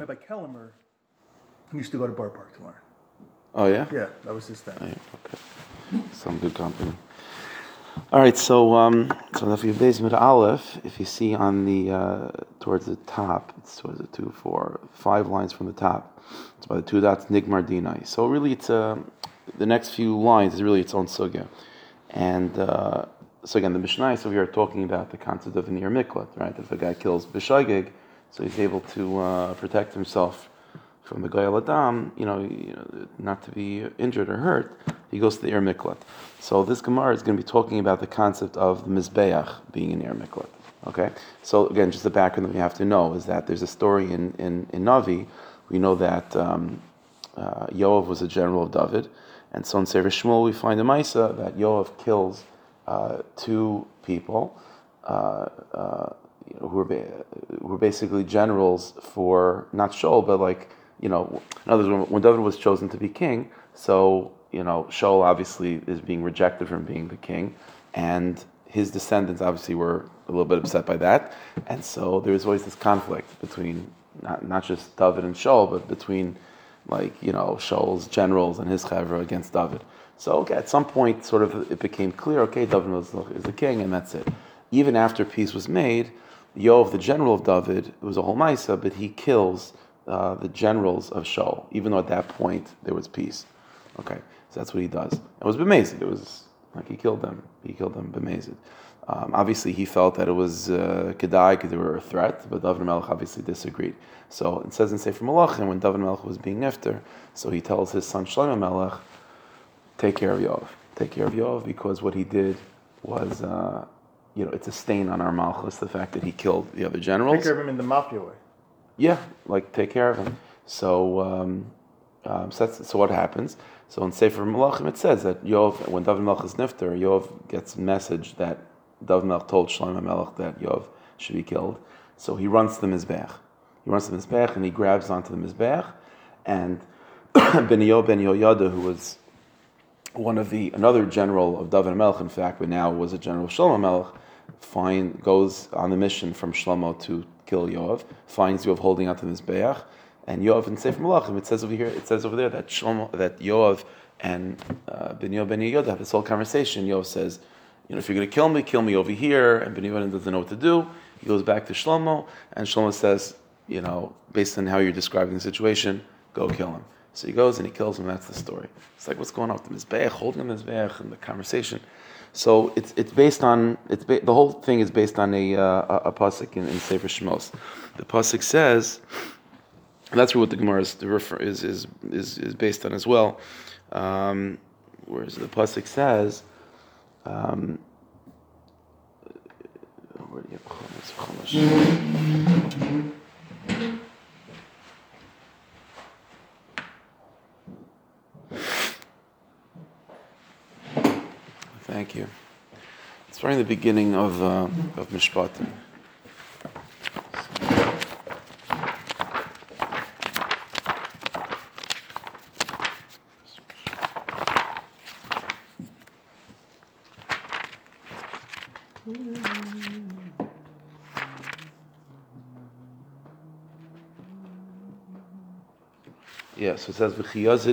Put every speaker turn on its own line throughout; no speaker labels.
Rabbi Kellemer used to go to Bar Park to learn.
Oh yeah.
Yeah, that was his thing.
Oh, yeah, okay. Some good company. All right, so um, so if you base with Aleph, if you see on the uh, towards the top, it's towards the two, four, five lines from the top. It's by the two dots Nigmar Dinai. So really, it's uh, the next few lines is really its own sugya, and uh, so again, the Mishnah. So we are talking about the concept of an ir miklat, right? If a guy kills b'shagig, so he's able to uh, protect himself from the Goyal Adam, you know, you know, not to be injured or hurt, he goes to the Ir Miklat. So this Gemara is going to be talking about the concept of the Mizbeach being an Ir Miklat. Okay? So again, just the background that we have to know is that there's a story in, in, in Navi. We know that um, uh, Yoav was a general of David. And so in Sefer Shmuel, we find a Maisa that Yoav kills uh, two people uh, who, were ba- who basically generals for, not Shaul, but like you know, in other words, when David was chosen to be king, so you know, Shaul obviously is being rejected from being the king, and his descendants obviously were a little bit upset by that, and so there was always this conflict between not, not just David and Shaul, but between like you know Shaul's generals and his chevra against David. So okay, at some point, sort of, it became clear. Okay, David is the king, and that's it. Even after peace was made, Yoav, the general of David, it was a whole Maisa, but he kills uh, the generals of Shaul, even though at that point there was peace. Okay, so that's what he does. It was Bemazed. It was like he killed them. He killed them Bemazed. Um, obviously, he felt that it was uh, Kedai because they were a threat, but David Melech obviously disagreed. So it says in Sefer Malachim when David Melech was being nifter, so he tells his son Shlomo Melech, take care of Yov. Take care of Yov because what he did was, uh, you know, it's a stain on our Malchus, the fact that he killed the other generals.
Take care of him in the mafia way.
Yeah, like take care of him. So, um, um, so, so what happens? So in Sefer Malachim it says that Yov, when David Melech is nifter, Yov gets a message that David Melech told Shlomo Melech that Yov should be killed. So he runs to the Mizbech. He runs to the Mizbech and he grabs onto the Mizbech. And Ben Yo Ben Yoyada, who was one of the another general of David Melech, in fact, but now was a general of Shlomo Melech, find goes on the mission from Shlomo to kill Yoav, finds Yoav holding onto the Mizbeach, and Yoav and Sefer Malachim, it says over here, it says over there that Shlomo, that Yoav and uh, Ben Yoav Ben have this whole conversation. Yoav says, you know, if you're going to kill me, kill me over here. And Ben Yoav doesn't know what to do. He goes back to Shlomo, and Shlomo says, you know, based on how you're describing the situation, go kill him. So he goes and he kills him. That's the story. It's like what's going on with the mizbeach, holding the mizbeach, and the conversation. So it's it's based on it's ba- the whole thing is based on a uh, a, pasuk in, in Sefer Shmos. The pasuk says, that's what the Gemara is is, is is is based on as well. Um, whereas the pasuk says. Um, where do you have Thank you. It's right in the beginning of, uh, of Mishpatim. Yes, it says,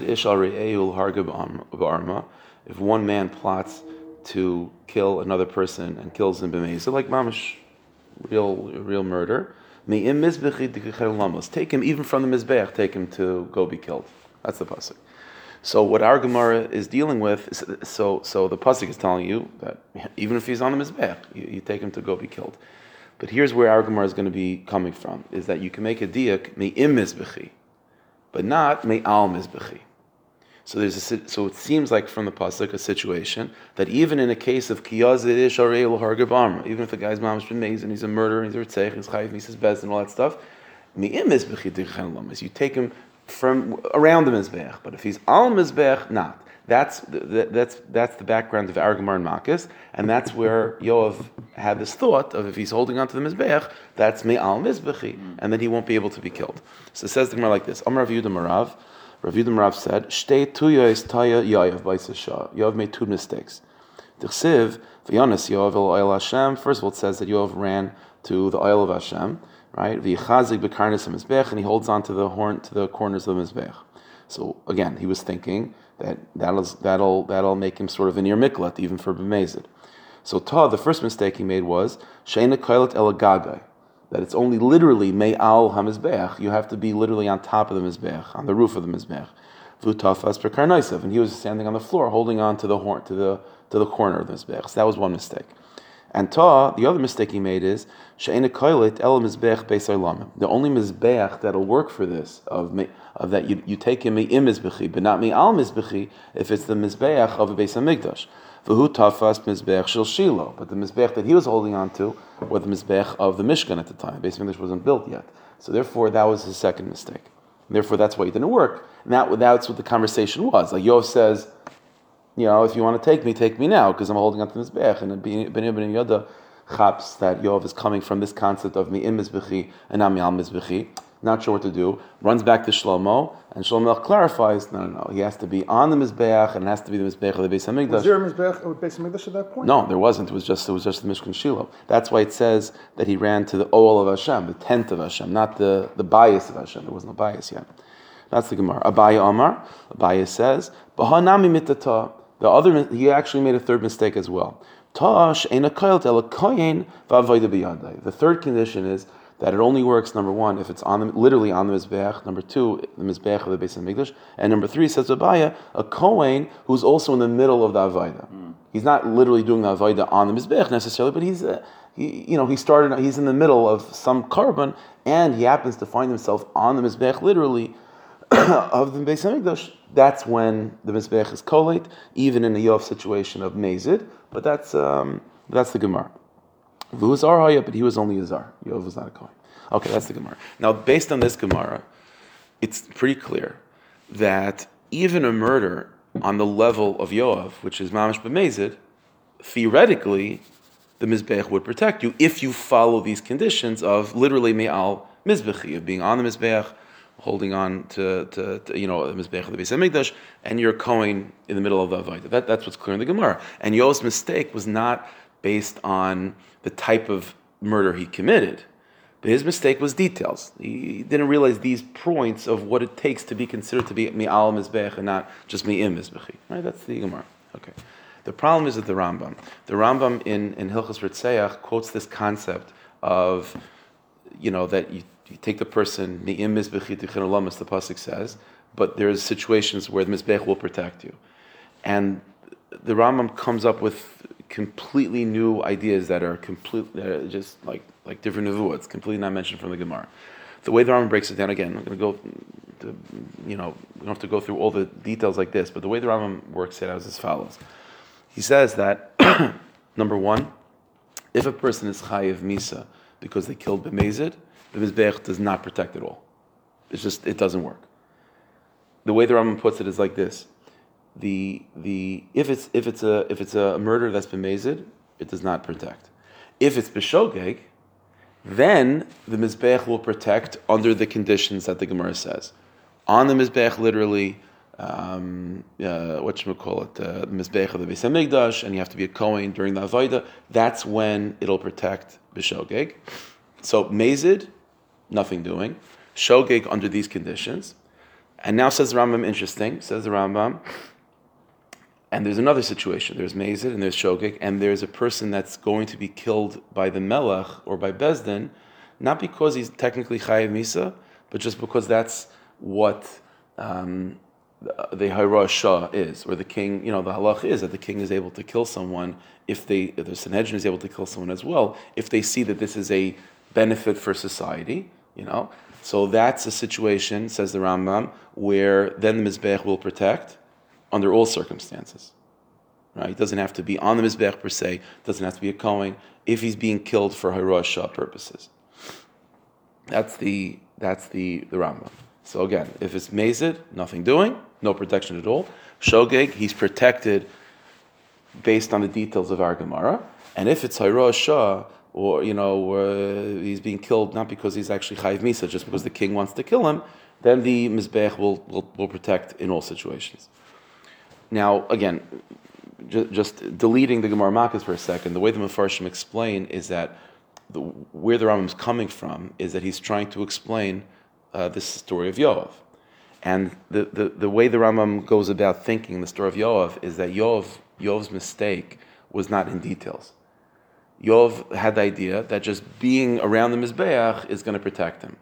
ish hargab arma." If one man plots to kill another person and kills him b'meisa, like mamish, real real murder. Take him even from the mizbeach. Take him to go be killed. That's the pasuk. So what our Gemara is dealing with, is, so so the pasuk is telling you that even if he's on the mizbeach, you, you, take him to go be killed. But here's where our Gemara is going to be coming from: is that you can make a diak me'im mizbechi, but not me'al mizbechi. So there's a, so it seems like from the pasuk a situation that even in a case of kiyazid hargabam, even if the guy's mom's been made and he's a murderer, he's a ritzech, he's chayiv, he's bez and all that stuff, you take him from around the mizbech, but if he's al mizbech, not. That's the, that's that's the background of Argamar and Makis, and that's where Yoav had this thought of if he's holding on to the mizbech, that's me'al mizbechi, and then he won't be able to be killed. So it says the Gemara like this: Amar Rav Yudah Marav. Rav Yudim Rav said, Shtei tuyos taya Yayav Baisasha. Yav made two mistakes. Tichsiv, V'yanis Yav el Oil Hashem. First of all, it says that Yav ran to the oil of Hashem. right? V'yichazik b'karnas mizbech, and he holds on to the horn to the corners of the mizbech. So again, he was thinking that that'll that'll that'll make him sort of a near miklat even for b'mezid. So ta, the first mistake he made was sheina koilet elagagai, that it's only literally me'al hamizbech. You have to be literally on top of the mizbech, on the roof of the mizbech. V'utafas prekarnaisav, and he was standing on the floor, holding on to the horn to the to the corner of the mizbech. So that was one mistake. And ta, the other mistake he made is she'ena koilet el mizbech. The only mizbech that'll work for this of me, of that you, you take him im mizbechi, but not me al mizbechi if it's the mizbech of a beis hamikdash. Mizbech but the mizbech that he was holding on to was the mizbech of the Mishkan at the time. Beis hamikdash wasn't built yet, so therefore that was his second mistake. Therefore, that's why it didn't work. And that, that's what the conversation was. Like Yov says, you know, if you want to take me, take me now, because I'm holding on to this bech. And Ben Ben Yoda chaps that Yov is coming from this concept of mi im mizbechi and not mi al mizbechi. Not sure what to do. Runs back to Shlomo, and Shlomo clarifies, no, no, no. He has to be on the mizbeach, and it has to be the mizbeach of the Beis
Was there a Mizbech with Beis Hamikdash at that point?
No, there wasn't. It was just it was just the Mishkan Shiloh. That's why it says that he ran to the Oel of Hashem, the tent of Hashem, not the, the bias of Hashem. There wasn't a bias yet. That's the Gemara. Abaya Omar. Abaya says, Bahanami mitata. The other he actually made a third mistake as well. Tosh ein a koyel el a koyin. The third condition is that it only works number one if it's on the, literally on the mizbeach. Number two, the mizbeach of the Beis Hamikdash, and number three says Abaya a kohen who's also in the middle of the avoida. He's not literally doing the avoida on the mizbeach necessarily, but he's uh, he, you know he started he's in the middle of some korban and he happens to find himself on the mizbeach literally of the Beis Hamikdash, that's when the Mizbech is kolate, even in a Yov situation of Mezid, but that's um, that's the Gemara. Vu was Arhaya, but he was only a Zar. Yov was not a Kohen. Okay, that's the Gemara. Now, based on this Gemara, it's pretty clear that even a murder on the level of Yoav, which is Mamish B'Mezid, theoretically, the Mizbech would protect you if you follow these conditions of literally Me'al Mizbechi, of being on the Mizbech, holding on to, to, to, you know the mizbech of the Beis and you're going in the middle of the avodah. That, that's what's clear in the Gemara. And Yo's mistake was not based on the type of murder he committed, but his mistake was details. He didn't realize these points of what it takes to be considered to be mi'al mizbech and not just mi'im mizbechi. Right? That's the Gemara. Okay. The problem is with the Rambam. The Rambam in in Hilchas Ritzeach quotes this concept of, you know, that you you take the person, mi'im mizbechi tichin olam, as the pasuk says, but there's situations where the mizbech will protect you, and the Rambam comes up with completely new ideas that are complete, that are just like like different nevuahs, completely not mentioned from the Gemara. The way the Rambam breaks it down again, I'm going to go, to, you know, we don't have to go through all the details like this, but the way the Rambam works it out is as follows. He says that number one, if a person is chayiv misa because they killed b'mezid, the Mizbech does not protect at all. It's just, it doesn't work. The way the Rambam puts it is like this. The, the, if, it's, if, it's a, if it's a murder that's been mazed, it does not protect. If it's b'shogeg, then the Mizbech will protect under the conditions that the Gemara says. On the Mizbech, literally, um, uh, what call it, uh, the Mizbech of the Beis Hamikdash, and you have to be a Kohen during the Avodah, that's when it'll protect b'shogeg. So Mazid, nothing doing. Shogeg under these conditions. And now says the Rambam, interesting, says the Rambam, and there's another situation. There's Mazid and there's Shogeg, and there's a person that's going to be killed by the Melech or by Bezdin, not because he's technically Chayiv Misa, but just because that's what um, the, the Hira Shah is, or the king, you know, the halach is that the king is able to kill someone if they, if the Sanhedrin is able to kill someone as well, if they see that this is a benefit for society, you know. So that's a situation, says the Rambam, where then the Mizbech will protect under all circumstances. Right? It doesn't have to be on the Mizbech per se, it doesn't have to be a Kohen, if he's being killed for Hirosh purposes. That's the that's the, the Rambam. So again, if it's Mazid, nothing doing, no protection at all. Shogeg, he's protected based on the details of our Gemara. And if it's Hirosh or you know, uh, he's being killed not because he's actually chayiv misa, just because the king wants to kill him, then the mizbech will, will, will protect in all situations. Now, again, ju- just deleting the Gemara Makkos for a second, the way the Mefarshim explain is that the, where the Rambam's coming from is that he's trying to explain uh, this story of Yoav. And the, the, the way the Rambam goes about thinking the story of Yoav is that Yoav, Yoav's mistake was not in details. Yoav had the idea that just being around the Mizbeach is going to protect him.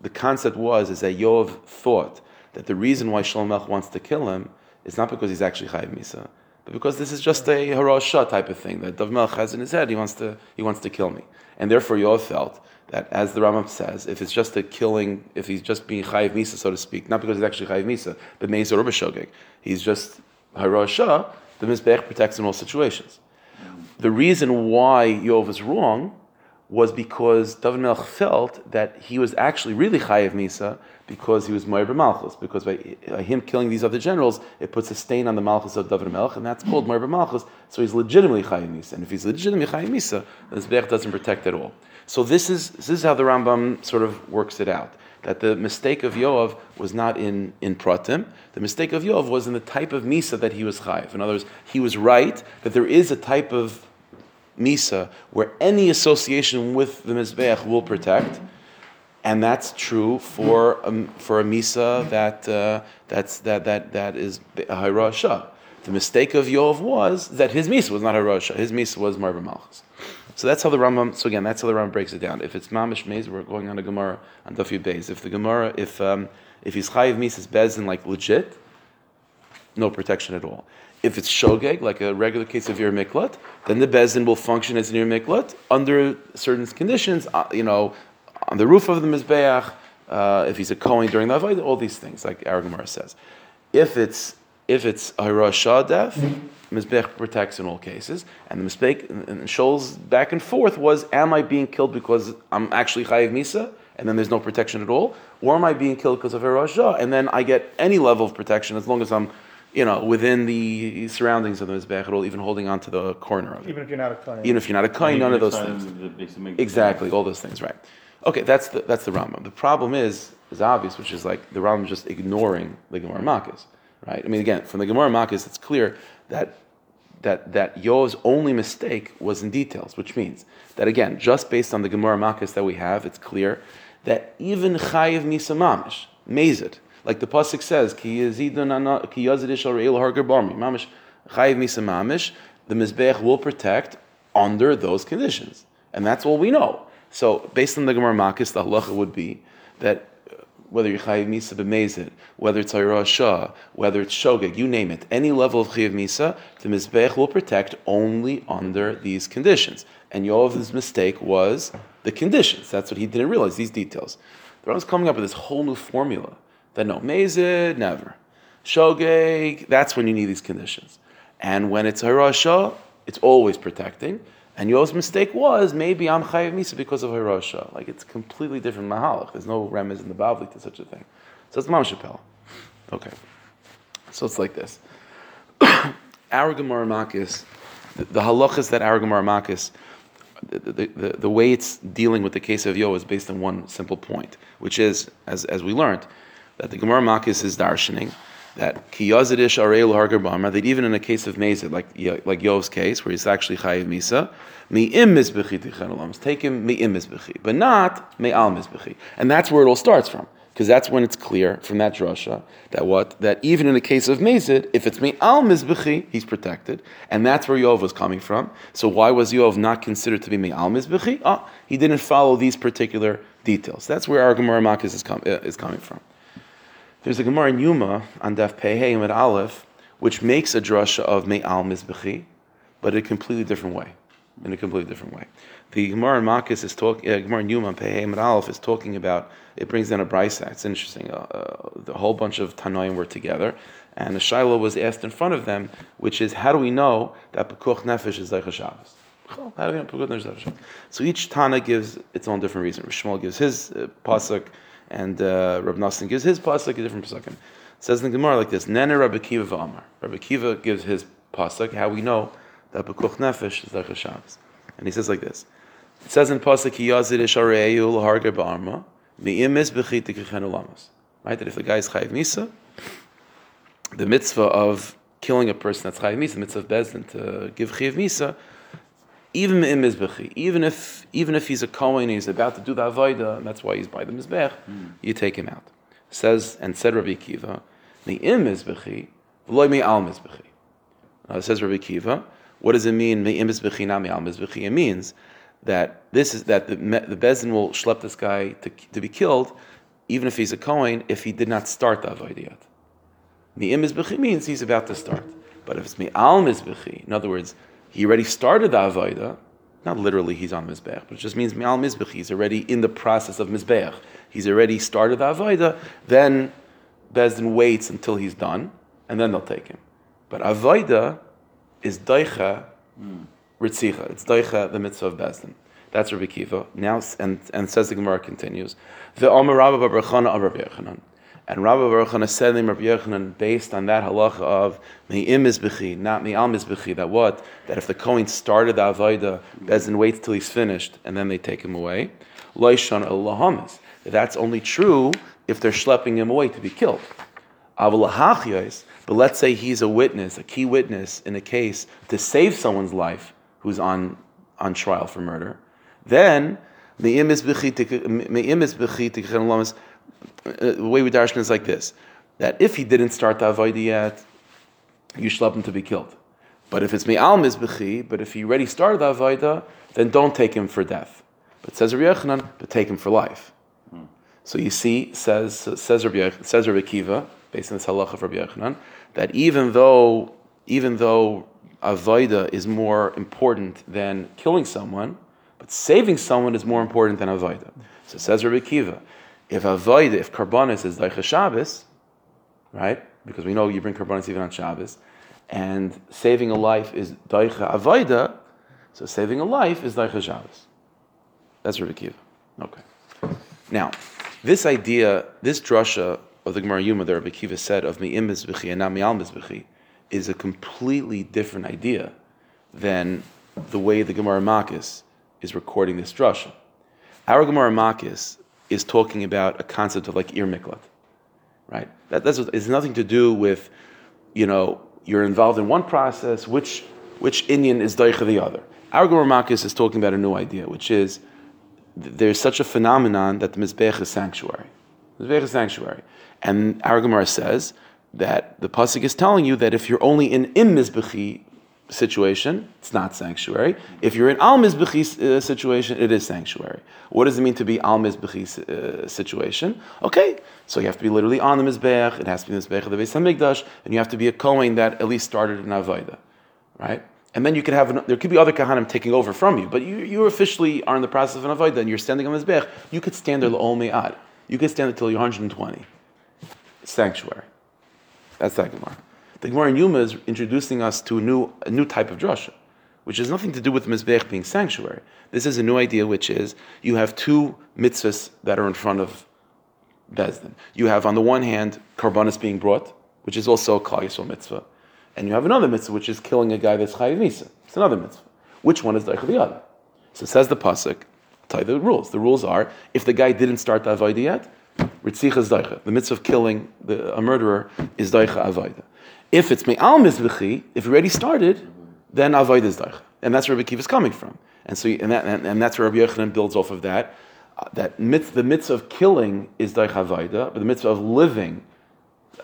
The concept was is that Yoav thought that the reason why Shlomo wants to kill him is not because he's actually Chayiv Misa, but because this is just a harasha type of thing that Dav Melech has in his head. He wants to he wants to kill me, and therefore Yoav felt that, as the Rambam says, if it's just a killing, if he's just being chayiv misa, so to speak, not because he's actually chayiv misa, but meizor b'shogeg, he's just harasha. The mizbech protects in all situations. The reason why Yoav was wrong was because David Melech felt that he was actually really chayiv misa because he was Moir Malchus. Because by him killing these other generals, it puts a stain on the Malchus of David Melech, and that's called Moir Malchus. So he's legitimately chayiv misa. And if he's legitimately chayiv misa, the Mizbech doesn't protect at all. So this is this is how the Rambam sort of works it out. That the mistake of Yoav was not in, in Pratim. The mistake of Yoav was in the type of Misa that he was chayiv. In other words, he was right that there is a type of Misa where any association with the Mizbeach will protect. And that's true for for a Misa that, uh, that's, that, that, that is a Hirasha. The mistake of Yoav was that his Misa was not Hirasha. His Misa was Marba Malchus. So that's how the Rambam. So again, that's how the Rambam breaks it down. If it's mamish meiz, we're going on a Gemara on Daf Beis. If the Gemara, if um, if he's chayiv mises bezin like legit, no protection at all. If it's shogeg, like a regular case of your miklat, then the bezin will function as near miklat under certain conditions. Uh, you know, on the roof of the mizbeach, uh, if he's a kohen during the avodah, all these things, like Aragamara says. If it's if it's a Rosh death, Mizbech protects in all cases. And the mistake in Shoal's back and forth was, am I being killed because I'm actually Chayiv Misa, and then there's no protection at all? Or am I being killed because of a Rasha, and then I get any level of protection as long as I'm you know, within the surroundings of the Mizbech, or even holding on to the corner of it.
Even if you're not a Kohen.
Even if you're not a Kohen, none of those things. Exactly, all those things, right. Okay, that's the, that's the Rambam. The problem is, is obvious, which is like the Rambam just ignoring the Gemara Makis, right? I mean, again, from the Gemara Makis, it's clear that that, that Yoav's only mistake was in details, which means that again, just based on the Gemara Makkis that we have, it's clear that even Chayiv Misa Mamish, Mazid, like the Pasuk says, Ki Mamish, the Mizbech will protect under those conditions. And that's all we know. So based on the Gemara Makkis, the halacha would be that uh, whether you're chayiv misa b'mezid, whether it's shah, whether it's shogeg, you name it, any level of chayiv misa, the mizbech will protect only under these conditions. And Yoav's mistake was the conditions. That's what he didn't realize. These details. The Rambam's coming up with this whole new formula that no mezid, never. Shogeg, that's when you need these conditions. And when it's shah, it's always protecting. And Yo's mistake was maybe I'm chayiv misa because of Hirosha. Like it's completely different mahalach. There's no remez in the Bavli to such a thing. So it's Mam Okay. So it's like this. our Gemara Makis, the, the halachas that our Gemara Makis, the, the, the, the, way it's dealing with the case of Yo is based on one simple point, which is, as, as we learned, that the Gemara Makis is darshaning that kiyazidish areil harger b'amar that even in a case of mezid, like like Yov's case where he's actually chayiv misa, mi'im mizbechi tichen take him mi'im mizbechi, but not me'al mizbechi, and that's where it all starts from. Because that's when it's clear from that drasha that what that even in the case of Mezid, if it's me'al mizbechi, he's protected, and that's where Yov was coming from. So why was Yov not considered to be me'al mizbechi? Ah, he didn't follow these particular details. That's where our Gemara Makis is, com- uh, is coming from. There's a Gemara in Yuma on Daf Pehei and Aleph, which makes a drasha of Me'al Mizbechi, but in a completely different way. In a completely different way. The Gemara in Makis is talking. Uh, Gemara in Yuma on Pehei and Aleph is talking about. It brings down a brisa. It's interesting. Uh, uh, the whole bunch of Tanoim were together, and the Shiloh was asked in front of them, which is, how do we know that Pekuch Nefesh is like a Shabbos? So each Tana gives its own different reason. Shmuel gives his uh, pasuk and uh, Rab Nassim gives his pasuk a different pasuk. It says in the Gemara like this: Nene Rabbi Kiva v'Amar. Rabbi Kiva gives his pasuk. How we know that Bekuch Nefesh is a Shabbos, and he says like this. It says in pasuk Yazid Ishareyu Laharger Ba'arma Mi'imis Bechit Lamas. Right, that if the guy is Chayiv Misa, the mitzvah of killing a person that's Chayiv Misa, the mitzvah of Bezdin to give Chayiv Misa, even me'im mizbechi, even if even if he's a kohen he's about to do the avodah, and that's why he's by the mizbech, you take him out. Says and said Rabbi Kiva, me'im mizbechi, v'loy me'al mizbechi. Now it says Rabbi Kiva, what does it mean me'im mizbechi, not me'al mizbechi? It means that this is that the the bezin will schlep this guy to, to be killed, even if he's a kohen, if he did not start the avodah yet. Me'im mizbechi means he's about to start. But if it's me'al mizbechi, in other words, he already started the avodah, not literally he's on mizbech, but it just means me'al mizbechi. He's already in the process of mizbech. He's already started the avodah. Then Bezdin waits until he's done, and then they'll take him. But avodah is daicha ritzicha. It's daicha the mitzvah of Bezdin. That's Rabbi Kiva. Now, and, and says the Gemara continues. The Omer Rabba Bar Yechanan. And Rabbi Bar Barchana said in Rabbi Yechanan, based on that halacha of me'im mizbechi, not me'al mizbechi, that what? That if the Kohen started the Avodah, Bezdin waits till he's finished, and then they take him away. Loishon Allahamis. That's only true if they're schlepping him away to be killed. But let's say he's a witness, a key witness in a case to save someone's life who's on, on trial for murder, then Uh, the way we darshan is like this: that if he didn't start the avodah yet, you schlep him to be killed. But if it's me'al mizbechi, but if he already started the avodah, then don't take him for death. But says Rabbi Yechanan, but take him for life. So you see, says says Rabbi, says Rabbi Kiva, based on this halacha of Rabbi Yechanan, that even though even though avodah is more important than killing someone, but saving someone is more important than avodah. So says Rabbi Kiva, if avodah, if karbanis is daicha Shabbos, right? Because we know you bring karbanis even on Shabbos, and saving a life is daicha avoida, so saving a life is daicha Shabbos. That's Rabbi Kiva. Okay. Now, this idea, this drasha of the Gemara Yuma that Rabbi Kiva said of mi'im mizbechi and not mi'al mizbechi is a completely different idea than the way the Gemara Makis is recording this drasha. Our Gemara Makis is talking about a concept of like ir miklat, right? That, that's what, it's nothing to do with, you know, you're involved in one process, which which Indian is daicha the other. Our Makis is talking about a new idea, which is there's such a phenomenon that the Mizbech is sanctuary. Mizbech is sanctuary. And our Gemara says that the Pasuk is telling you that if you're only in Im Mizbechi situation, it's not sanctuary. If you're in Al Mizbechi uh, situation, it is sanctuary. What does it mean to be Al Mizbechi uh, situation? Okay, so you have to be literally on the Mizbech, it has to be the Mizbech of the Beis HaMikdash, and you have to be a Kohen that at least started in Avodah, right? And then you could have, there could be other Kahanim taking over from you, but you, you officially are in the process of an Avodah and you're standing on Mizbech, you could stand there L'ol Me'ad. You could stand until you're 120. Sanctuary. That's that Gemara. The Gemara in Yuma is introducing us to a new, a new type of drasha, which has nothing to do with Mizbech being sanctuary. This is a new idea, which is you have two mitzvahs that are in front of Bezdin. You have, on the one hand, karbanis being brought, which is also a Klal mitzvah. And you have another mitzvah, which is killing a guy that's chayiv misa. It's another mitzvah. Which one is the other? So it says the pasuk. Tell you the rules. The rules are if the guy didn't start the avodah yet, ritzicha is daicha. The mitzvah of killing the, a murderer is daicha avodah. If it's me'al mizbechi, if he already started, then avodah is and that's where Rabbi Kiva is coming from. And so, and, that, and, and that's where Rabbi Yochanan builds off of that. Uh, that mitz, the mitzvah of killing is daicha avodah, but the mitzvah of living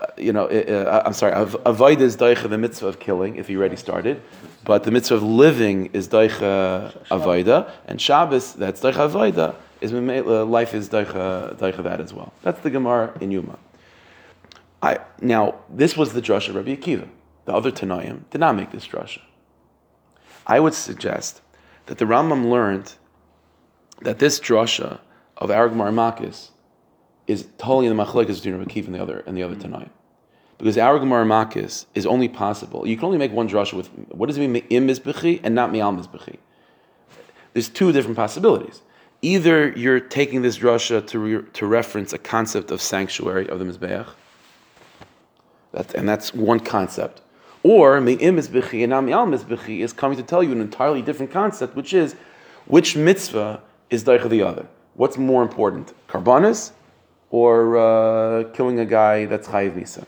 uh, you know, uh, I'm sorry, Avodah is daicha the mitzvah of killing if you already started, but the mitzvah of living is daicha Avodah, and Shabbos, that's daicha Avodah, is uh, life is daicha that as well. That's the Gemara in Yuma. I, now, this was the drasha of Rabbi Akiva. The other Tanoim did not make this drasha. I would suggest that the Rambam learned that this drasha of our Gemara Makis is totally in the machlekes between Rabbi Akiva and the other and the other mm. Tanoim. Because our Gemara Makis is only possible. You can only make one drasha with what does it mean im mizbechi and not mi'al mizbechi. There's two different possibilities. Either you're taking this drasha to, re, to reference a concept of sanctuary of the mizbeach, and that's one concept. Or mi'im mizbechi and not mi'al mizbechi is coming to tell you an entirely different concept, which is which mitzvah is daicha the other. What's more important, karbanis or uh, killing a guy that's chayiv misa?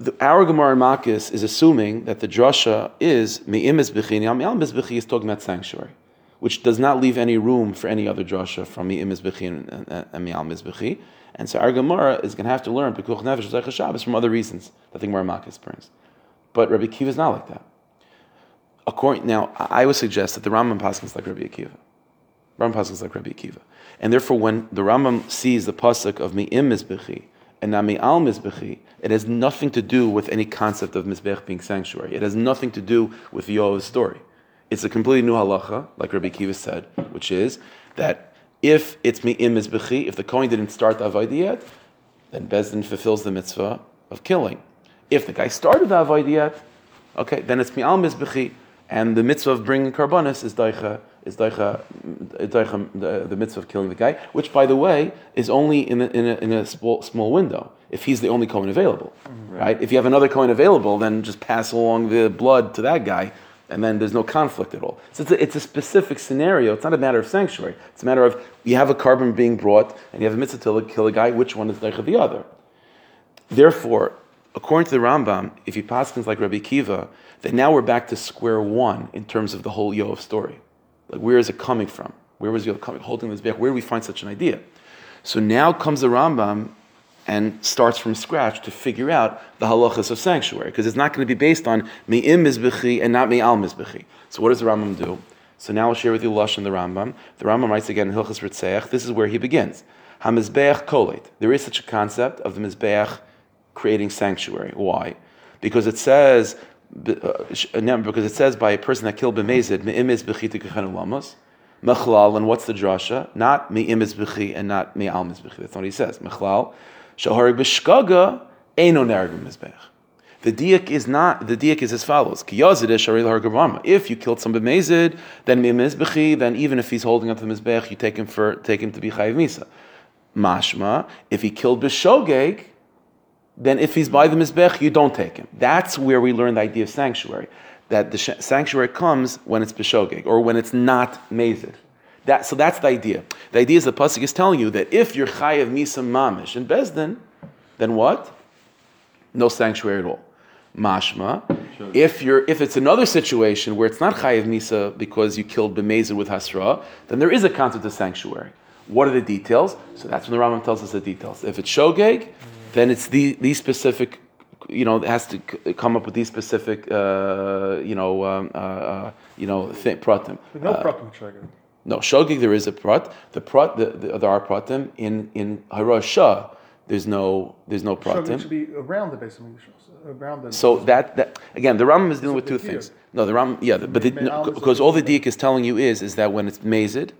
the, our Gemara Makis is assuming that the drasha is me'im mizbechi, and me'al mizbechi is talking about sanctuary, which does not leave any room for any other drasha from me'im mizbechi and, and mizbechi. And so our Gemara is going to have to learn Pekuch Nefesh Zaycha Shabbos from other reasons that the Gemara Makis brings. But Rabbi Akiva is not like that. According, now, I would suggest that the Rambam Paskin is like Rabbi Akiva. Rambam Paskin is like Rabbi Akiva. And therefore, when the Rambam sees the pasuk of mi'im mizbechi and not mi'al mizbechi, it has nothing to do with any concept of mizbech being sanctuary. It has nothing to do with Yoav's story. It's a completely new halacha, like Rabbi Akiva said, which is that if it's mi'im mizbechi, if the Kohen didn't start the avodah yet, then Bezdin fulfills the mitzvah of killing. If the guy started the avodah yet, okay, then it's mi'al mizbechi, and the mitzvah of bringing karbonis is daicha is daicha, daicha the, the mitzvah of killing the guy, which by the way is only in a, in a, in a small, small window if he's the only Kohen available, mm-hmm. right? If you have another Kohen available, then just pass along the blood to that guy, and then there's no conflict at all. So it's a, it's a specific scenario. It's not a matter of sanctuary. It's a matter of you have a korban being brought, and you have a mitzvah to kill a guy. Which one is daicha the other? Therefore, according to the Rambam, if you pass things like Rabbi Kiva, then now we're back to square one in terms of the whole Yoav story. Like, where is it coming from? Where was Yoav coming, holding this back? Where do we find such an idea? So now comes the Rambam and starts from scratch to figure out the halachas of sanctuary, because it's not going to be based on me'im mizbechi and not me'al mizbechi. So what does the Rambam do? So now I'll share with you Lush and the Rambam. The Rambam writes again in Hilchas Ritzeach, this is where he begins. HaMizbeach kolet. There is such a concept of the Mizbeach creating sanctuary. Why? Because it says uh, because it says by a person that killed b'mezid me'imiz b'chi lamos mechlal and what's the drasha? Not me'imiz b'chi and not me'al mizbechi. That's what he says. Mechlal shaharig b'shkaga eno nerg mizbech. The diak is not the diak is as follows: If you killed some b'mezid, then me'imiz then even if he's holding up the mizbech, you take him for take him to be chayiv misa. Mashma, if he killed b'shogeg, then if he's by the Mizbech, you don't take him. That's where we learn the idea of sanctuary. That the sanctuary comes when it's Beshogeg, or when it's not Mazid. That, so that's the idea. The idea is the Pasuk is telling you that if you're Chayav Misa Mamish in Bezdin, then what? No sanctuary at all. Mashma. If you're if it's another situation where it's not chayiv misa because you killed b'mezid with hasra, then there is a concept of sanctuary. What are the details? So that's when the Rambam tells us the details. If it's shogeg, then it's the, these specific, you know, it has to come up with these specific, uh, you know, um, uh, uh, you know, th- pratim.
No uh, pratim shogeg.
No, shogeg there is a prat. The prat, the, the, there are pratim in in harasha. There's no there's no pratim.
Shogeg should be around the base of uh, around the.
So that that again, the Ram is dealing with two things. No, the Ram, yeah, but because no, all the dik is telling you is is that when it's mazid,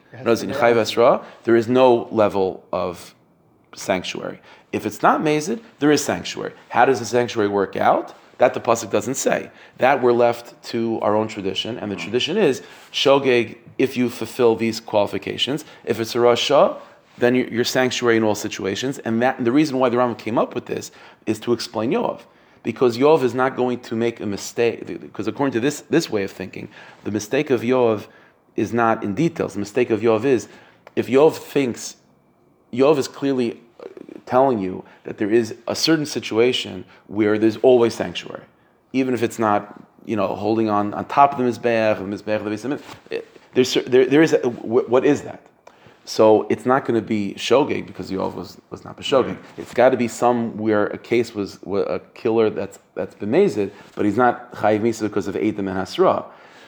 there is no level of sanctuary. If it's not mazid, there is sanctuary. How does the sanctuary work out? That the pasuk doesn't say. That we're left to our own tradition, and the tradition is shogeg. If you fulfill these qualifications, if it's a rasha, then you're, sanctuary in all situations. And that and the reason why the Rambam came up with this is to explain Yoav, because Yoav is not going to make a mistake. Because according to this this way of thinking, the mistake of Yoav is not in details. The mistake of Yoav is if Yoav thinks Yoav is clearly telling you that there is a certain situation where there's always sanctuary, even if it's not, you know, holding on on top of the mizbeach, the mizbeach, the mizbeach. There's there, there is a, what is that? So it's not going to be shogeg because Yov was, was not b'shogeg. It's got to be somewhere a case was a killer that's that's bemazed, but he's not chayiv misa because of Adam and Hasra.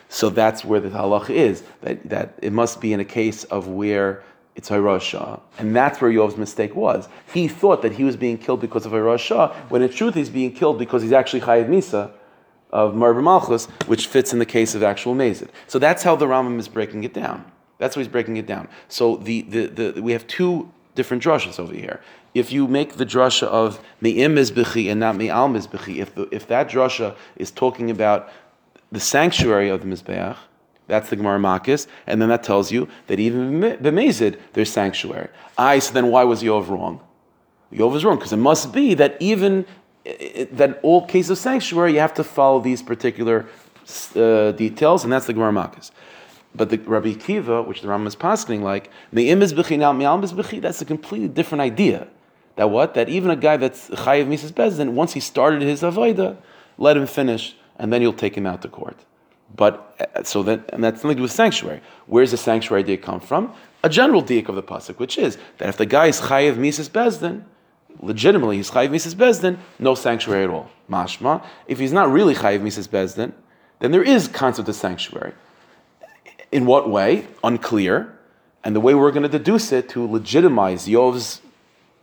So that's where the halach is that that it must be in a case of where it's Hirasha. And that's where Yov's mistake was. He thought that he was being killed because of Hirasha, when in truth he's being killed because he's actually Chayiv Misa of Marva Malchus, which fits in the case of actual Mazid. So that's how the Rambam is breaking it down. That's how he's breaking it down. So the, the, the, we have two different drushas over here. If you make the drasha of me'im mizbechi and not me'al mizbechi, if, if that drasha is talking about the sanctuary of the mizbeach, that's the Gemara Makis, and then that tells you that even b'mezid there's sanctuary. I so then why was Yov wrong? Yov is wrong because it must be that even that all cases of sanctuary you have to follow these particular uh, details, and that's the Gemara Makis. But the Rabbi Kiva, which the Rambam is passing like, that's a completely different idea. that what? That even a guy that's chayiv misas bezdin, once he started his avoida, let him finish, and then you'll take him out to court. But uh, so that and that's nothing to do with sanctuary. Where's the sanctuary idea come from? A general diak of the pasuk, which is that if the guy is chayiv misas bezdin, legitimately he's chayiv misas bezdin, no sanctuary at all. Mashma. If he's not really chayiv misas bezdin, then there is concept of sanctuary. In what way? Unclear. And the way we're going to deduce it to legitimize Yov's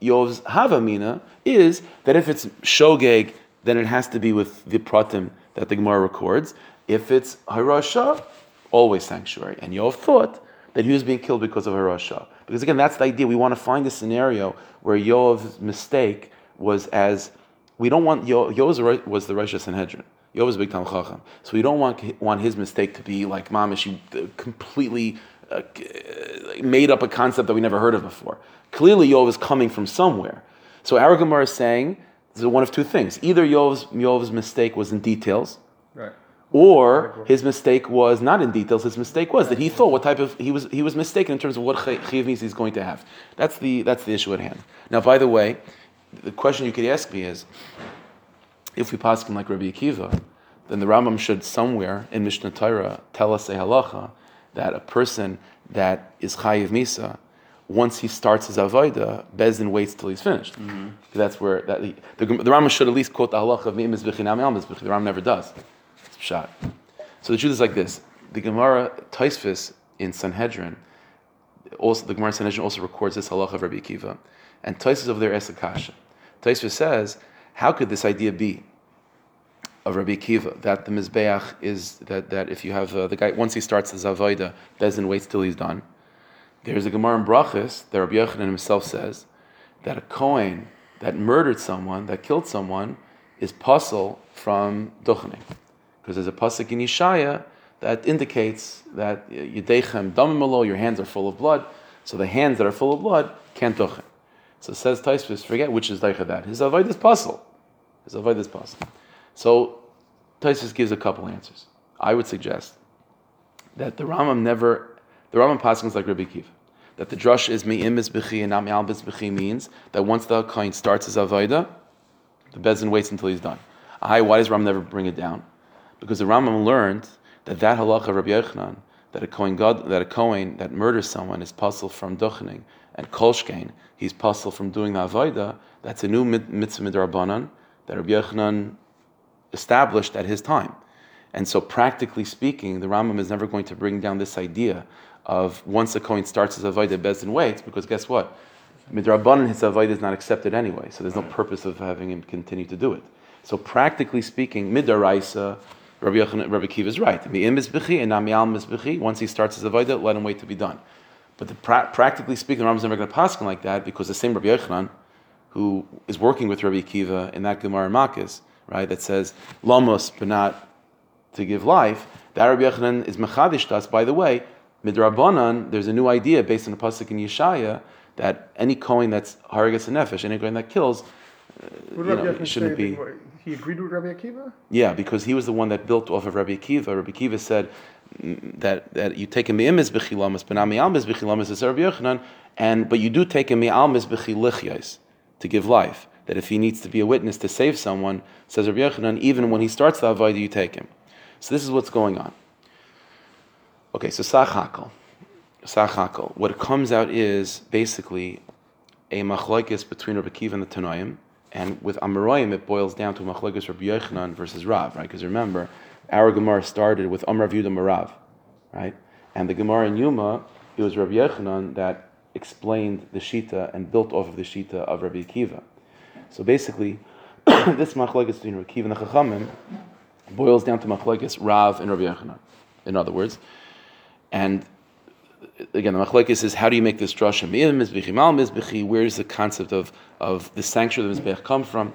Yov's Havamina is that if it's Shogeg, then it has to be with the Pratim that the Gemara records. If it's Harasha, always sanctuary. And Yov thought that he was being killed because of Harasha. Because again, that's the idea. We want to find a scenario where Yov's mistake was as we don't want Yov, Yov was the Rosh Sanhedrin. Yov was big Talmud Chacham. So we don't want, want his mistake to be like Mamish, completely uh, made up a concept that we never heard of before. Clearly, Yov is coming from somewhere. So our Gemara is saying this is one of two things. Either Yov's mistake was in details. Or his mistake was not in details. His mistake was that he thought what type of he was he was mistaken in terms of what chiyuv he's going to have. That's the that's the issue at hand. Now, by the way, the question you could ask me is, if we pass him like Rabbi Akiva, then the Rambam should somewhere in Mishnah Torah tell us a halacha that a person that is chayiv misa, once he starts his avodah, Bezdin waits till he's finished. Mm-hmm. That's where that, the, the, the Rambam should at least quote the halacha of mi'im mizbechin am The Rambam never does. Shot. So the truth is like this: the Gemara Taisvis in Sanhedrin, also the Gemara in Sanhedrin also records this halacha of Rabbi Akiva, and Taisvis over there asks a kasha. Taisvis says, how could this idea be? of Rabbi Kiva that the mizbeach is that, that if you have uh, the guy once he starts the zavoida, Bezin waits till he's done. There's a Gemara in Brachis that Rabbi Yochanan himself says that a Kohen that murdered someone, that killed someone, is puzzle from duchening. Because there's a pasuk in Yeshaya that indicates that yedechem damimalo, your hands are full of blood, so the hands that are full of blood can't duchen. So says Taisvis, forget which is deicha that. His avoid is puzzle. His avoid is puzzle. So Taisus gives a couple answers. I would suggest that the Rambam never, the Rambam is like Rabbi Kiva, that the drush is me'im bizbichi and not me'al bizbichi means that once the kohen starts his avodah, the bezin waits until he's done. Aye, why does Rambam never bring it down? Because the Rambam learned that that halacha of Rabbi Yochanan, that a kohen god, that a that murders someone is puzzled from duchening, and kolshkein, he's puzzled from doing the avodah. That's a new mitzvah midrabanan that Rabbi Yochanan established at his time. And so, practically speaking, the Rambam is never going to bring down this idea of once a Kohen starts his Avodah, Bezdin waits, because guess what? Midrabanan, his Avodah is not accepted anyway, so there's no purpose of having him continue to do it. So, practically speaking, Midaraisa, Rabbi, Yochanan, Rabbi Kiva is right. Mi'im mizbechi and namial mizbechi. Once he starts his avodah, let him wait to be done. But the pra- practically speaking, the Rambam is never going to pass him like that because the same Rabbi Yochanan, who is working with Rabbi Kiva in that Gemara Makis, right, that says lamos but not to give life, that Rabbi Yochanan is mechadish to us. By the way, midrabanan, there's a new idea based on the pasuk in Yeshaya that any coin that's haragas and nefesh, any kohen that kills, uh, you know, shouldn't be.
He agreed with Rabbi Akiva.
Yeah, because he was the one that built off of Rabbi Akiva. Rabbi Akiva said mm, that, that you take a mi'imiz b'chilamas, but not mi'almiz b'chilamas is Rabbi Yochanan, and but you do take a mi'almiz b'chilichiyas to give life that if he needs to be a witness to save someone, says Rabbi Yochanan, even when he starts the avodah, you take him. So this is what's going on. Okay, so sachakal, sachakal. What comes out is basically a machlokes between Rabbi Akiva and the Tanoim, and with Amoraim it boils down to machlokes Rabbi Yochanan versus Rav, right? Because remember, our Gemara started with Yudah Marav, right? And the Gemara in Yuma, it was Rabbi Yochanan that explained the Shita and built off of the Shita of Rabbi Kiva. So basically, this machlekes between Rakiv and the Chachamim boils down to machlekes Rav and Rabbi Yochanan. In other words, and again, the machlekes is how do you make this drasha mizbechi mal? Where does the concept of of the sanctuary of the mizbech come from?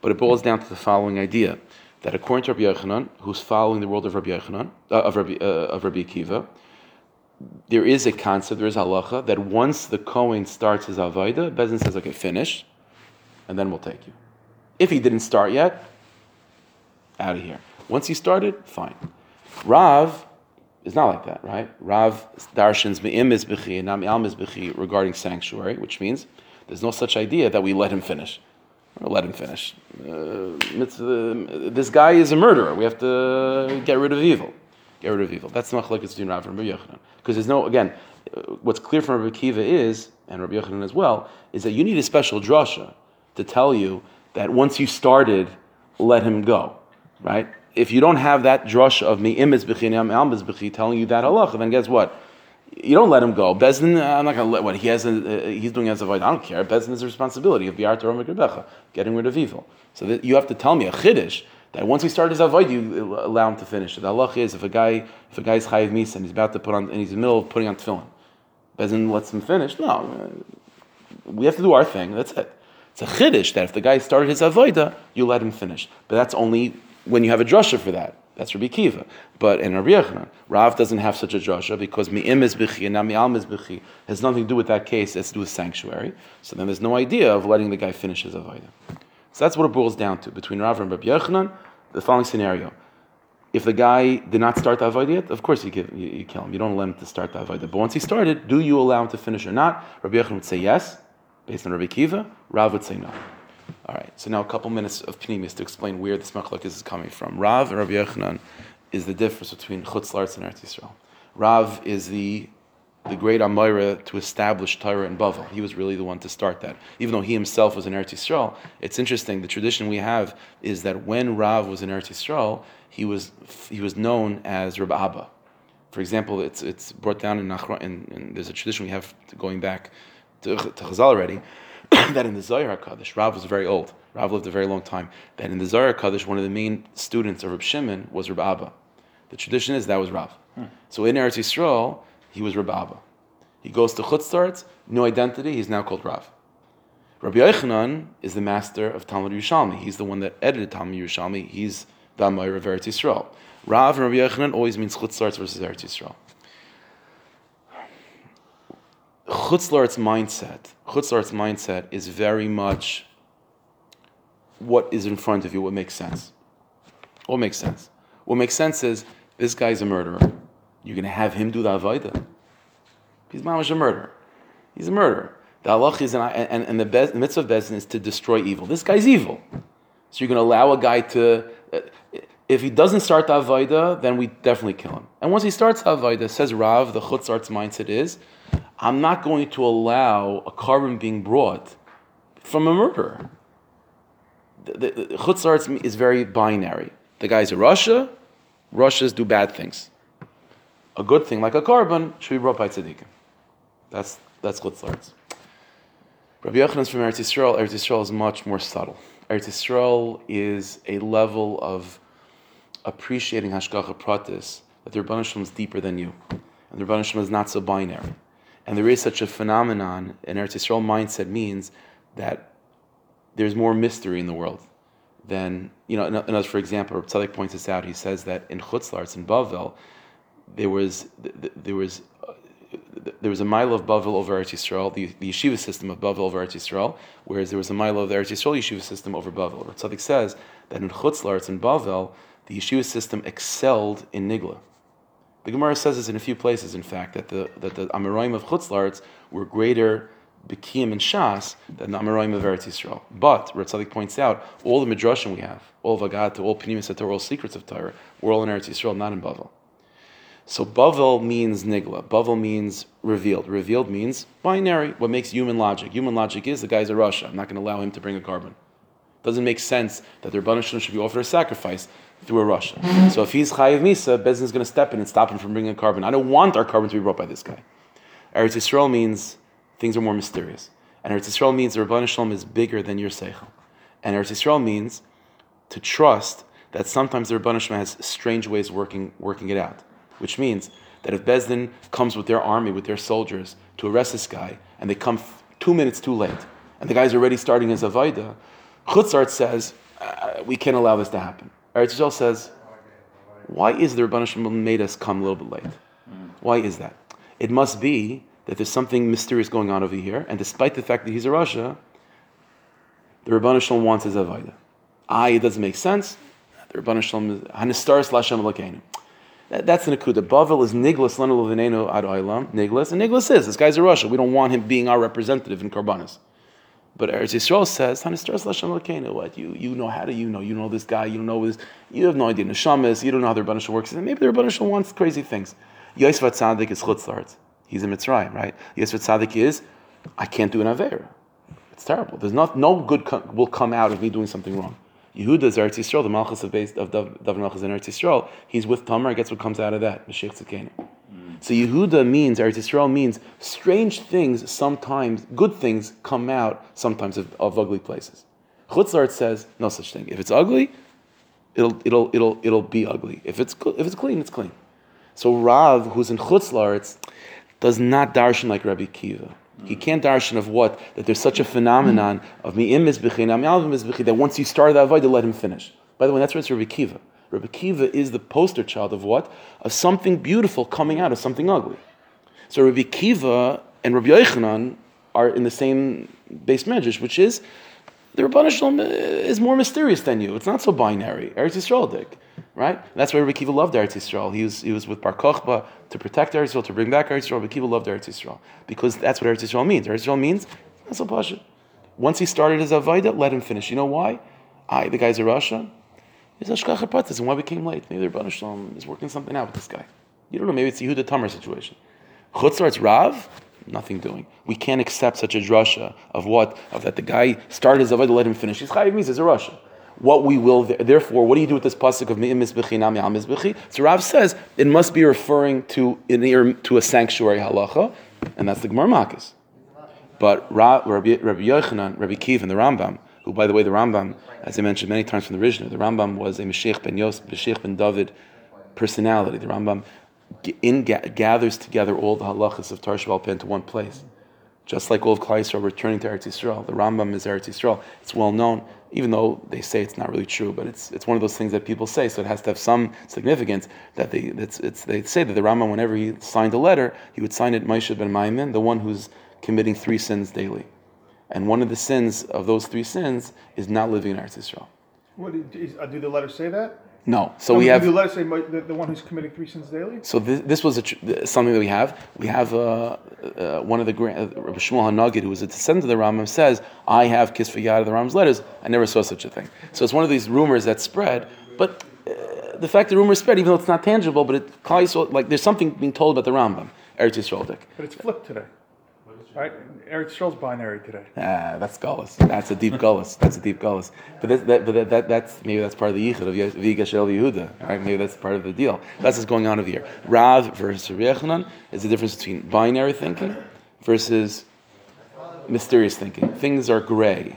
But it boils down to the following idea that according to Rabbi Yochanan, who's following the world of Rabbi Yochanan uh, of Rabbi uh, of Rabbi Akiva, there is a concept, there is halacha that once the Kohen starts his avodah, Bezin says, "Okay, finish." and then we'll take you. If he didn't start yet, out of here. Once he started, fine. Rav is not like that, right? Rav darshans me'im mizbechi and not me'al mizbechi regarding sanctuary, which means There's no such idea that we let him finish. Let him finish. Uh, this guy is a murderer. We have to get rid of evil. Get rid of evil. That's the machlekes between Rav and Rabbi Yochanan. Because there's no, again, uh, what's clear from Rabbi Kiva is, and Rabbi Yochanan as well, is that you need a special drasha to tell you that once you started, let him go, right? If you don't have that drush of me imiz b'chi telling you that halacha, then guess what? You don't let him go. Bezdin, I'm not going to let what he has. A, uh, he's doing as a void. I don't care. Bezdin is a responsibility of bi'ar Torah getting rid of evil. So that you have to tell me a chiddush that once he started his avoid, you allow him to finish. The halach is if a guy if a guy's chayiv misa and he's about to put on and he's in the middle of putting on tefillin, Bezin lets him finish. No, we have to do our thing. That's it. It's a chiddush that if the guy started his avoida, you let him finish. But that's only when you have a drasha for that. That's Rabbi Kiva. But in Rabbi Yochanan, Rav doesn't have such a drasha because mi'im mizbechi and mi'alm mizbechi has nothing to do with that case. It's to do with sanctuary. So then there's no idea of letting the guy finish his avodah. So that's what it boils down to between Rav and Rabbi Yochanan. The following scenario: If the guy did not start the avodah yet, of course you, give, you, you, kill him. You don't let him to start the avodah. But once he started, do you allow him to finish or not? Rabbi Yochanan would say yes, based on Rabbi Kiva. Rav would say no. All right, so now a couple minutes of pnimis to explain where this machlok is coming from. Rav and Rabbi Yochanan is the difference between Chutz Laretz and Eretz Yisrael. Rav is the the great Amira to establish Torah in Bavel. He was really the one to start that. Even though he himself was in Eretz Yisrael, it's interesting. The tradition we have is that when Rav was in Eretz Yisrael, he was he was known as Rabbi Abba. For example, it's it's brought down in Nachron, and, and there's a tradition we have going back to, to Chazal already that in the Zohar Kaddish, Rav was very old. Rav lived a very long time. That in the Zohar Kaddish, one of the main students of Reb Shimon was Reb Abba. The tradition is that was Rav. Hmm. So in Eretz Yisrael, he was Reb Abba. He goes to Chutzlaretz, no identity, he's now called Rav. Rabbi Yochanan is the master of Talmud Yerushalmi. He's the one that edited Talmud Yerushalmi. He's the Amayr of Eretz Yisrael. Rav and Rabbi Yochanan always means Chutzlaretz versus Eretz Yisrael. Chutzlar's mindset, Chutzlar's mindset is very much what is in front of you, what makes sense. What makes sense? What makes sense is this guy's a murderer. You're going to have him do the avodah. He's mamash a murderer. He's a murderer. The halach is, and, and, and the, the mitzvah of bezin is to destroy evil. This guy's evil. So you're going to allow a guy to, uh, if he doesn't start the avodah, then we definitely kill him. And once he starts avodah, says Rav, the chutzart's mindset is, I'm not going to allow a korban being brought from a murderer. The, the, the chutzart's is very binary. The guy's a rasha, rashas do bad things. A good thing, like a korban, should be brought by tzaddikim. That's that's chutzart's. Rabbi Yochanan is from Eretz Yisrael. Eretz Yisrael is much more subtle. Eretz Yisrael is a level of appreciating hashgacha pratis that the Rebbeinu is deeper than you, and the Rebbeinu is not so binary. And there is such a phenomenon, an Eretz Yisrael mindset means that there's more mystery in the world than, you know, another, for example, Tzadok points this out, he says that in Chutzlars, in Bavel, there was, there was, there was a mile of Bavel over Eretz Yisrael, the, the yeshiva system of Bavel over Eretz Yisrael, whereas there was a mile of the Eretz Yisrael yeshiva system over Bavel. Tzadok says that in Chutzlars, in Bavel, the yeshiva system excelled in Nigla. The Gemara says this in a few places, in fact, that the that the Amoraim of Chutzlarts were greater Bekim and Shas than the Amoraim of Eretz Yisrael. But Ratzadik points out all the midrashim we have, all of Agat, all Pnimis Torah, all secrets of Torah, were all in Eretz Yisrael, not in Bavel. So Bavel means nigla. Bavel means revealed. Revealed means binary. What makes human logic? Human logic is the guy's a rasha. I'm not going to allow him to bring a korban. Doesn't make sense that the Rebbeinu should be offered a sacrifice through a rasha. So if he's chayiv misa, Bezin is going to step in and stop him from bringing a korban. I don't want our korban to be brought by this guy. Eretz Yisrael means things are more mysterious. And Eretz Yisrael means the Ribbono Shel Olam is bigger than your seichel. And Eretz Yisrael means to trust that sometimes the Ribbono Shel Olam has strange ways working, working it out. Which means that if Bezdin comes with their army, with their soldiers, to arrest this guy, and they come f- two minutes too late, and the guy's already starting his avodah, Chutzart says, uh, we can't allow this to happen. Eretz Yisrael says, why is the Shalom made us come a little bit late? Why is that? It must be that there's something mysterious going on over here, and despite the fact that he's a rasha, the Ribbono Shel Olam wants his avodah. Ah, it doesn't make sense. The Shalom is Hanistaris Lashem Elokeinu. That's an akuda. Bavel is niglas lanu ad oilam. Niglas and niglas is this guy's a rasha. We don't want him being our representative in karbanis. But Eretz Yisrael says, "Hanistar Lashem Elokeinu." What you you know? How do you know? You know this guy. You don't know this. You have no idea neshamas. You don't know how their Ribbono Shel Olam works. And maybe their Ribbono Shel Olam wants crazy things. Yosef Tzaddik is chutzlart. He's a Mitzrayim, right? Yosef Tzaddik is, I can't do an aver. It's terrible. There's not no good co- will come out of me doing something wrong. Yehuda is Eretz Yisrael, the Malchus of, Beis- of Dav- Malchus in Eretz Yisrael. He's with Tamar. Guess what comes out of that? Mashiach Tzidkenu. So Yehuda means Eretz Yisrael means strange things. Sometimes good things come out. Sometimes of, of ugly places. Chutzlart says no such thing. If it's ugly, it'll it'll it'll it'll be ugly. If it's if it's clean, it's clean. So Rav, who's in Chutzlaritz, does not darshan like Rabbi Kiva. He can't darshan of what that there's such a phenomenon of mi'im mizbechi, na'am mizbechi that once you start the avodah, let him finish. By the way, that's where it's Rabbi Kiva. Rabbi Kiva is the poster child of what of something beautiful coming out of something ugly. So Rabbi Kiva and Rabbi Yochanan are in the same base medrash, which is the Ribbono Shel Olam is more mysterious than you. It's not so binary. Eretz Yisrael right? That's why Rabbi Kiva loved Eretz Yisrael. He was, he was with Bar Kochba to protect Eretz Yisrael, to bring back Eretz Yisrael. Rabbi Kiva loved Eretz Yisrael because that's what Eretz Yisrael means. Eretz Yisrael means that's a pasha. Once he started his avodah, let him finish. You know why? I, the guy's a rasha. He's a shkacha pratis, and why we came late? Maybe the Ribbono Shel Olam is working something out with this guy. You don't know. Maybe it's a Yehuda Tamar situation. Chutzlar's Rav, nothing doing. We can't accept such a drasha of what of that the guy started his avodah, let him finish. He's chayiv means a rasha. What we will therefore, what do you do with this pasuk of mi'im mizbechi nami al mizbechi? So Rav says it must be referring to in the, to a sanctuary halacha, and that's the Gemara Makis. But Ra- Rabbi, Rabbi Yochanan, Rabbi Kiv, and the Rambam, who, by the way, the Rambam, as I mentioned many times from the Rishna, the Rambam was a Mashiach ben Yos, Mashiach ben David personality. The Rambam in, ga- gathers together all the halachas of Torah Sheb'al Peh to one place. Just like all of Klai returning to Eretz Yisrael, the Rambam is Eretz Yisrael. It's well known, even though they say it's not really true, but it's, it's one of those things that people say, so it has to have some significance. That they it's, it's, they say that the Rambam, whenever he signed a letter, he would sign it Moshe ben Maimon, the one who's committing three sins daily. And one of the sins of those three sins is not living in Eretz Yisrael.
What is, uh, do the letters say that?
No. So
I
we have.
Do the letters say the, the one who's committing three sins daily?
So this, this was a tr- something that we have. We have uh, uh, one of the grand, uh, Rabbi Shmuel Hanagid, who was a descendant of the Rambam, says, "I have kiss for Yad of the Rambam's letters. I never saw such a thing." So it's one of these rumors that spread. But uh, the fact the rumors spread, even though it's not tangible, but it like there's something being told about the Rambam, Eretz Yisrael.
But it's flipped today. Right? Eretz Yisrael's binary today.
Ah, that's gullus. That's a deep gullus. That's a deep gullus. But that, that, but that, that, that's maybe that's part of the yichud of Ye- Vigashel Yehuda. Right? Maybe that's part of the deal. That's what's going on over here. Rav versus Rabbi Yochanan is the difference between binary thinking versus mysterious thinking. Things are gray,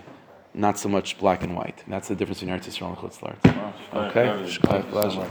not so much black and white. That's the difference between Eretz Yisrael and Chutz La'aretz. Okay. Shkayach, pleasure.